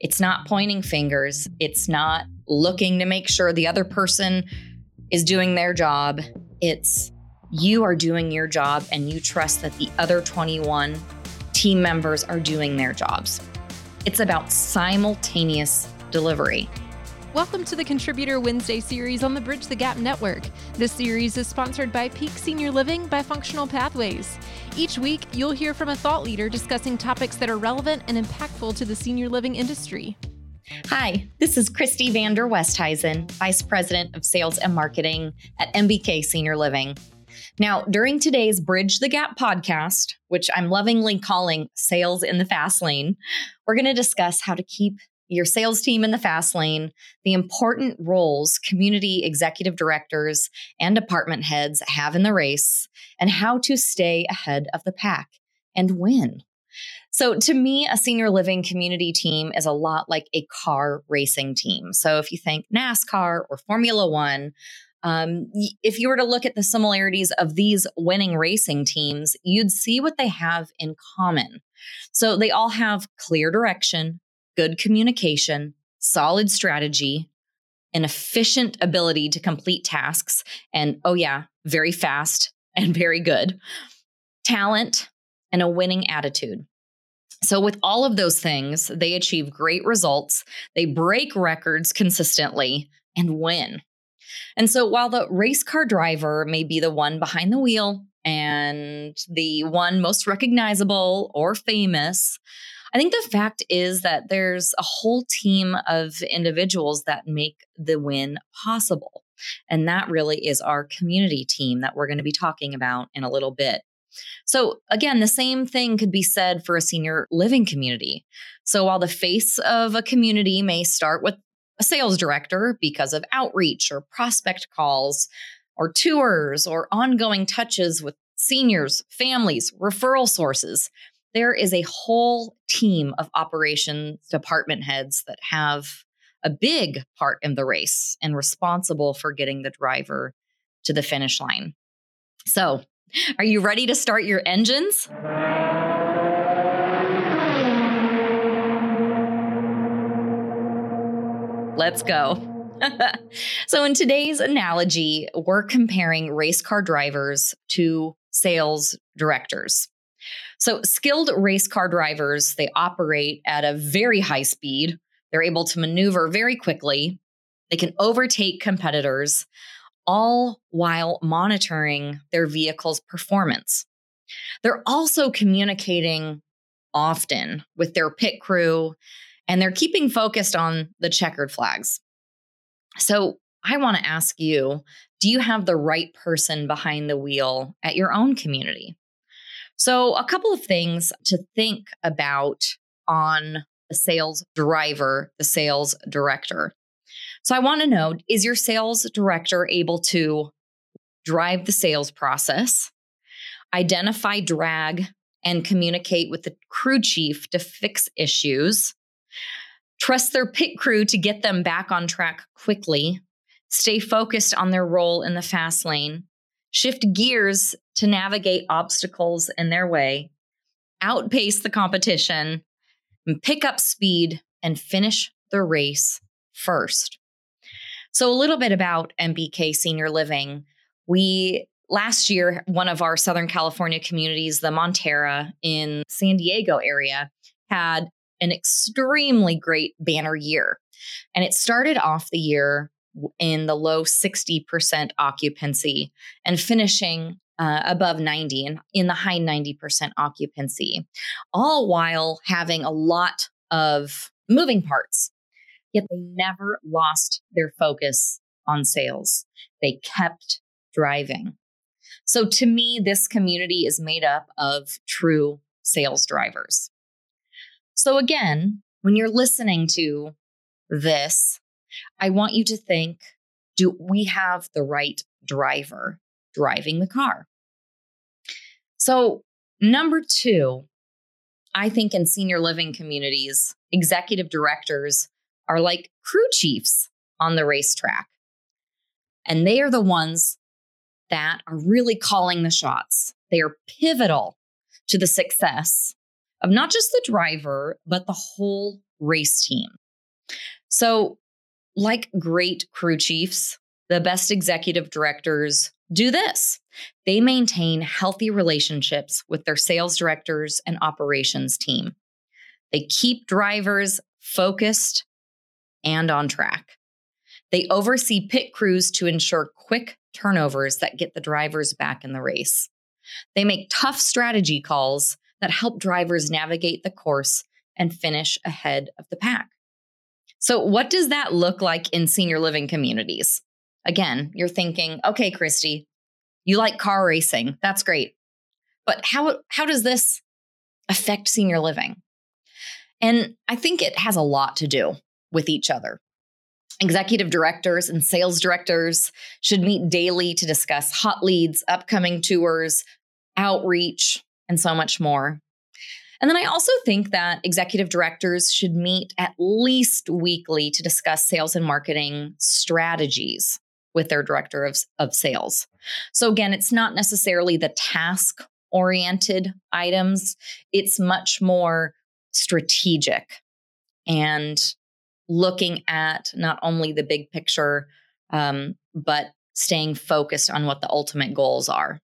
It's not pointing fingers. It's not looking to make sure the other person is doing their job. It's you are doing your job and you trust that the other 21 team members are doing their jobs. It's about simultaneous delivery. Welcome to the Contributor Wednesday series on the Bridge the Gap Network. This series is sponsored by Peak Senior Living by Functional Pathways. Each week, you'll hear from a thought leader discussing topics that are relevant and impactful to the senior living industry. Hi, this is Christy Van Der Westhuizen, Vice President of Sales and Marketing at MBK Senior Living. Now, during today's Bridge the Gap podcast, which I'm lovingly calling Sales in the Fast Lane, we're going to discuss how to keep your sales team in the fast lane, the important roles community executive directors and department heads have in the race, and how to stay ahead of the pack and win. So, to me, a senior living community team is a lot like a car racing team. So, if you think NASCAR or Formula One, um, if you were to look at the similarities of these winning racing teams, you'd see what they have in common. So, they all have clear direction, good communication, solid strategy, an efficient ability to complete tasks, and oh, yeah, very fast and very good, talent, and a winning attitude. So, with all of those things, they achieve great results, they break records consistently, and win. And so, while the race car driver may be the one behind the wheel and the one most recognizable or famous, I think the fact is that there's a whole team of individuals that make the win possible. And that really is our community team that we're going to be talking about in a little bit. So, again, the same thing could be said for a senior living community. So, while the face of a community may start with a sales director because of outreach or prospect calls or tours or ongoing touches with seniors, families, referral sources, there is a whole team of operations department heads that have a big part in the race and responsible for getting the driver to the finish line. So, are you ready to start your engines? Let's go. so, in today's analogy, we're comparing race car drivers to sales directors. So, skilled race car drivers, they operate at a very high speed. They're able to maneuver very quickly. They can overtake competitors, all while monitoring their vehicle's performance. They're also communicating often with their pit crew and they're keeping focused on the checkered flags. So, I want to ask you do you have the right person behind the wheel at your own community? So, a couple of things to think about on the sales driver, the sales director. So, I want to know is your sales director able to drive the sales process, identify drag, and communicate with the crew chief to fix issues, trust their pit crew to get them back on track quickly, stay focused on their role in the fast lane, shift gears to navigate obstacles in their way, outpace the competition, and pick up speed and finish the race first. So, a little bit about MBK Senior Living. We last year, one of our Southern California communities, the Montara in San Diego area, had an extremely great banner year. And it started off the year in the low 60% occupancy and finishing uh, above 90 and in the high 90% occupancy, all while having a lot of moving parts. Yet they never lost their focus on sales. They kept driving. So to me, this community is made up of true sales drivers. So again, when you're listening to this, I want you to think do we have the right driver driving the car? So, number two, I think in senior living communities, executive directors are like crew chiefs on the racetrack. And they are the ones that are really calling the shots. They are pivotal to the success of not just the driver, but the whole race team. So, like great crew chiefs, the best executive directors do this they maintain healthy relationships with their sales directors and operations team. They keep drivers focused and on track. They oversee pit crews to ensure quick turnovers that get the drivers back in the race. They make tough strategy calls that help drivers navigate the course and finish ahead of the pack. So, what does that look like in senior living communities? Again, you're thinking, okay, Christy, you like car racing. That's great. But how, how does this affect senior living? And I think it has a lot to do with each other. Executive directors and sales directors should meet daily to discuss hot leads, upcoming tours, outreach, and so much more. And then I also think that executive directors should meet at least weekly to discuss sales and marketing strategies with their director of, of sales. So, again, it's not necessarily the task oriented items, it's much more strategic and looking at not only the big picture, um, but staying focused on what the ultimate goals are.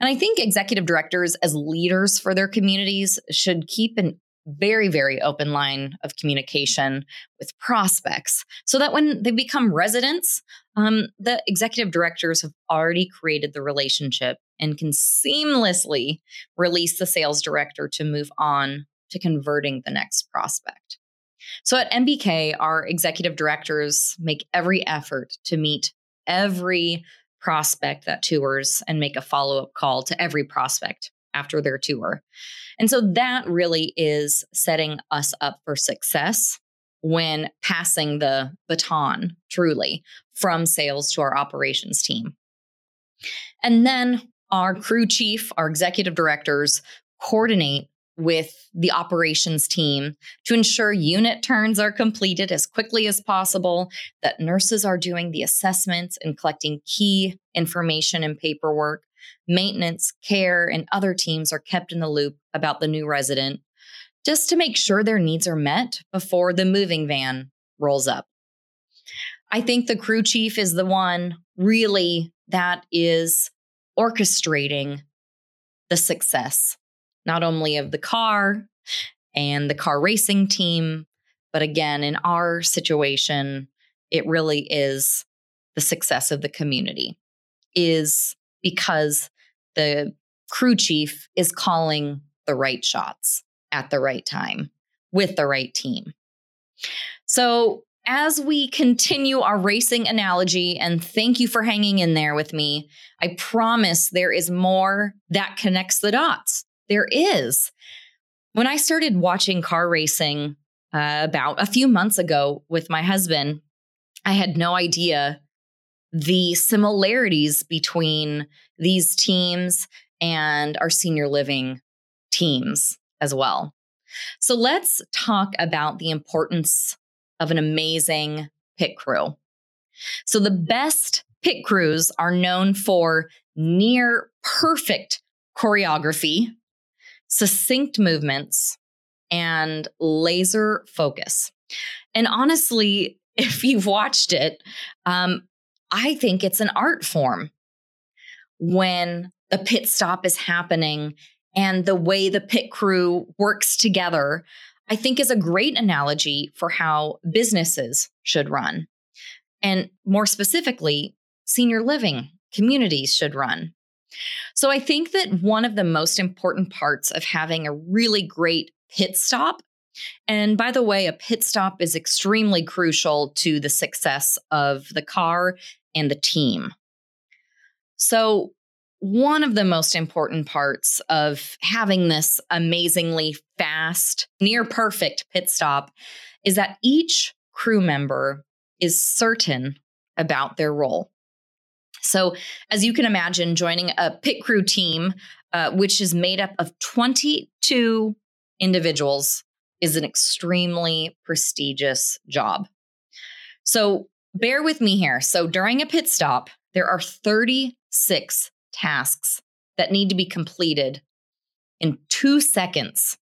And I think executive directors, as leaders for their communities, should keep an very, very open line of communication with prospects so that when they become residents, um, the executive directors have already created the relationship and can seamlessly release the sales director to move on to converting the next prospect. So at MBK, our executive directors make every effort to meet every prospect that tours and make a follow up call to every prospect after their tour. And so that really is setting us up for success when passing the baton truly from sales to our operations team. And then our crew chief, our executive directors coordinate with the operations team to ensure unit turns are completed as quickly as possible, that nurses are doing the assessments and collecting key information and paperwork, maintenance, care, and other teams are kept in the loop about the new resident just to make sure their needs are met before the moving van rolls up. I think the crew chief is the one really that is orchestrating the success, not only of the car and the car racing team, but again, in our situation, it really is the success of the community, is because the crew chief is calling the right shots at the right time with the right team. So, as we continue our racing analogy, and thank you for hanging in there with me, I promise there is more that connects the dots. There is. When I started watching car racing uh, about a few months ago with my husband, I had no idea the similarities between these teams and our senior living teams as well. So let's talk about the importance of an amazing pit crew. So the best pit crews are known for near perfect choreography, succinct movements, and laser focus. And honestly, if you've watched it, um, I think it's an art form when the pit stop is happening and the way the pit crew works together, I think is a great analogy for how businesses should run. And more specifically, senior living communities should run. So I think that one of the most important parts of having a really great pit stop and by the way, a pit stop is extremely crucial to the success of the car and the team. So, one of the most important parts of having this amazingly fast, near perfect pit stop is that each crew member is certain about their role. So, as you can imagine, joining a pit crew team, uh, which is made up of 22 individuals, is an extremely prestigious job. So, bear with me here. So, during a pit stop, there are 36 tasks that need to be completed in two seconds.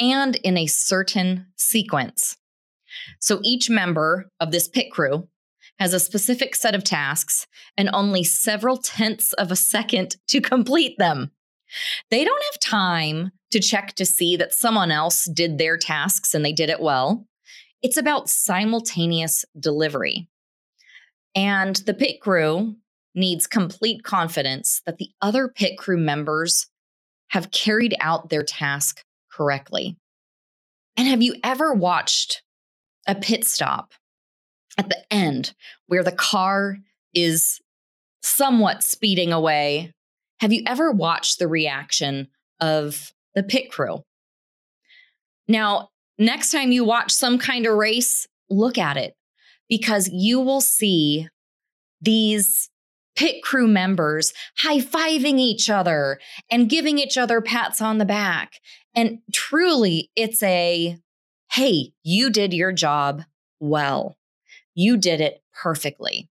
and in a certain sequence. So each member of this pit crew has a specific set of tasks and only several tenths of a second to complete them. They don't have time to check to see that someone else did their tasks and they did it well. It's about simultaneous delivery. And the pit crew needs complete confidence that the other pit crew members have carried out their task correctly. And have you ever watched a pit stop at the end where the car is somewhat speeding away? Have you ever watched the reaction of the pit crew? Now, next time you watch some kind of race, look at it because you will see these pit crew members high fiving each other and giving each other pats on the back. And truly, it's a hey, you did your job well. You did it perfectly.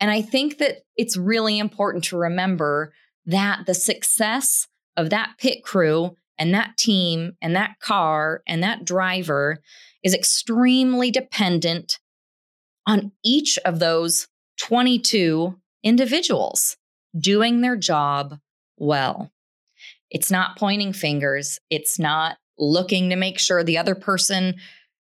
And I think that it's really important to remember that the success of that pit crew and that team and that car and that driver is extremely dependent on each of those 22 individuals doing their job well. It's not pointing fingers, it's not looking to make sure the other person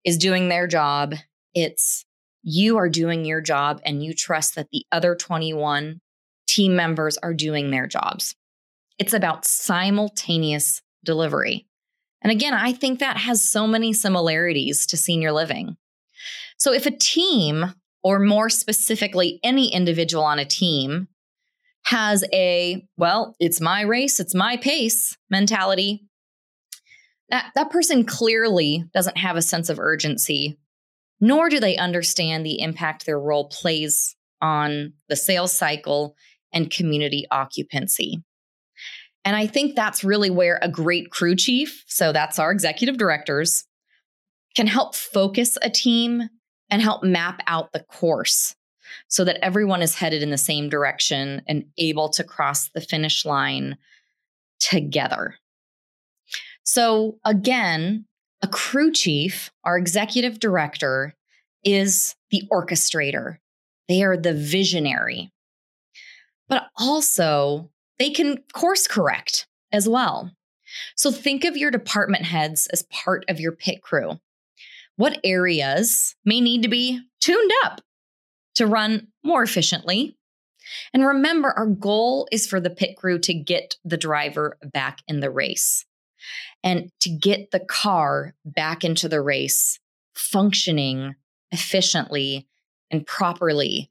is doing their job. It's you are doing your job and you trust that the other 21 team members are doing their jobs. It's about simultaneous delivery. And again, I think that has so many similarities to senior living. So if a team or more specifically, any individual on a team has a, well, it's my race, it's my pace mentality, that, that person clearly doesn't have a sense of urgency, nor do they understand the impact their role plays on the sales cycle and community occupancy. And I think that's really where a great crew chief, so that's our executive directors, can help focus a team and help map out the course so that everyone is headed in the same direction and able to cross the finish line together. So, again, a crew chief, our executive director, is the orchestrator. They are the visionary. But also, they can course correct as well. So, think of your department heads as part of your pit crew what areas may need to be tuned up to run more efficiently. And remember, our goal is for the pit crew to get the driver back in the race and to get the car back into the race functioning efficiently and properly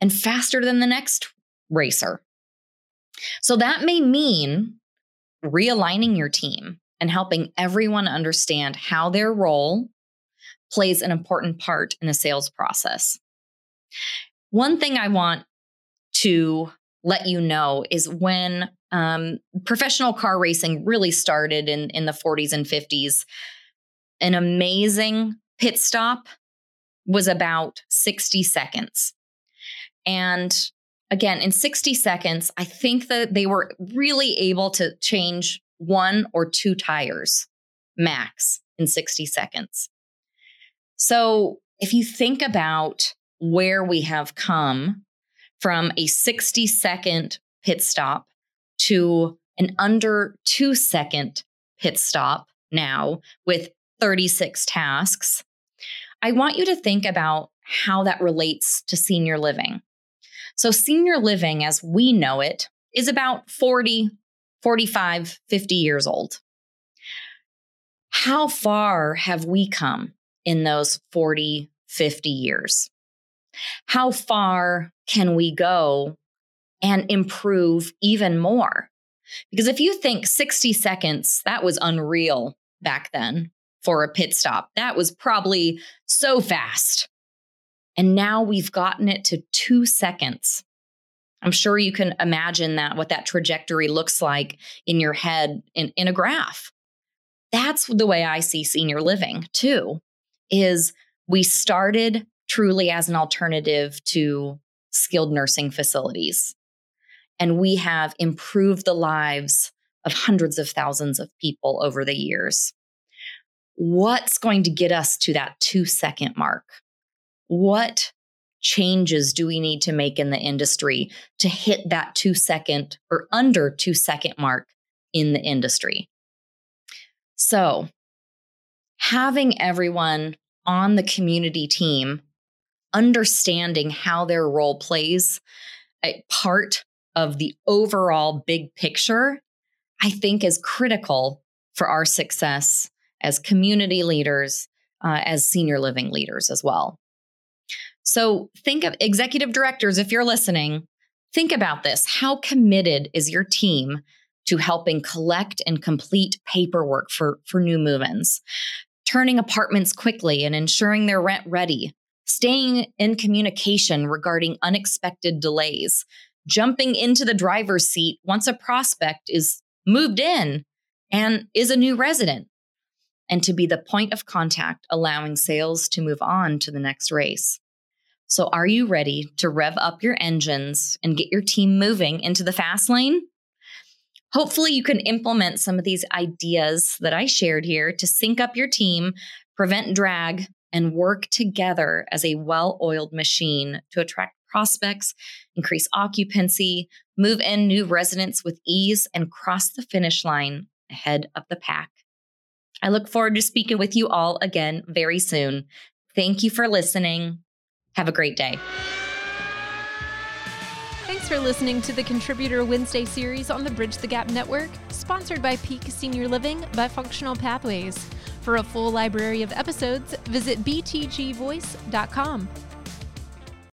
and faster than the next racer. So that may mean realigning your team and helping everyone understand how their role plays an important part in the sales process. One thing I want to let you know is when um, professional car racing really started in, in the 40s and 50s, an amazing pit stop was about 60 seconds. And again, in 60 seconds, I think that they were really able to change one or two tires max in 60 seconds. So if you think about where we have come from a 60 second pit stop to an under two second pit stop now with 36 tasks, I want you to think about how that relates to senior living. So, senior living as we know it is about 40, 45, 50 years old. How far have we come in those 40, 50 years? How far can we go and improve even more? Because if you think 60 seconds, that was unreal back then for a pit stop. That was probably so fast. And now we've gotten it to two seconds. I'm sure you can imagine that what that trajectory looks like in your head in, in a graph. That's the way I see senior living too is we started truly as an alternative to skilled nursing facilities. And we have improved the lives of hundreds of thousands of people over the years. what's going to get us to that two second mark? What changes do we need to make in the industry to hit that two second or under two second mark in the industry? So, having everyone on the community team understanding how their role plays a part of the overall big picture, I think is critical for our success as community leaders, uh, as senior living leaders as well. So think of executive directors, if you're listening, think about this. How committed is your team to helping collect and complete paperwork for, for new move ins? Turning apartments quickly and ensuring they're rent ready, staying in communication regarding unexpected delays, jumping into the driver's seat once a prospect is moved in and is a new resident, and to be the point of contact, allowing sales to move on to the next race. So, are you ready to rev up your engines and get your team moving into the fast lane? Hopefully, you can implement some of these ideas that I shared here to sync up your team, prevent drag, and work together as a well oiled machine to attract prospects, increase occupancy, move in new residents with ease, and cross the finish line ahead of the pack. I look forward to speaking with you all again very soon. Thank you for listening. Have a great day. Thanks for listening to the Contributor Wednesday series on the Bridge the Gap Network, sponsored by Peak Senior Living by Functional Pathways. For a full library of episodes, visit btgvoice.com.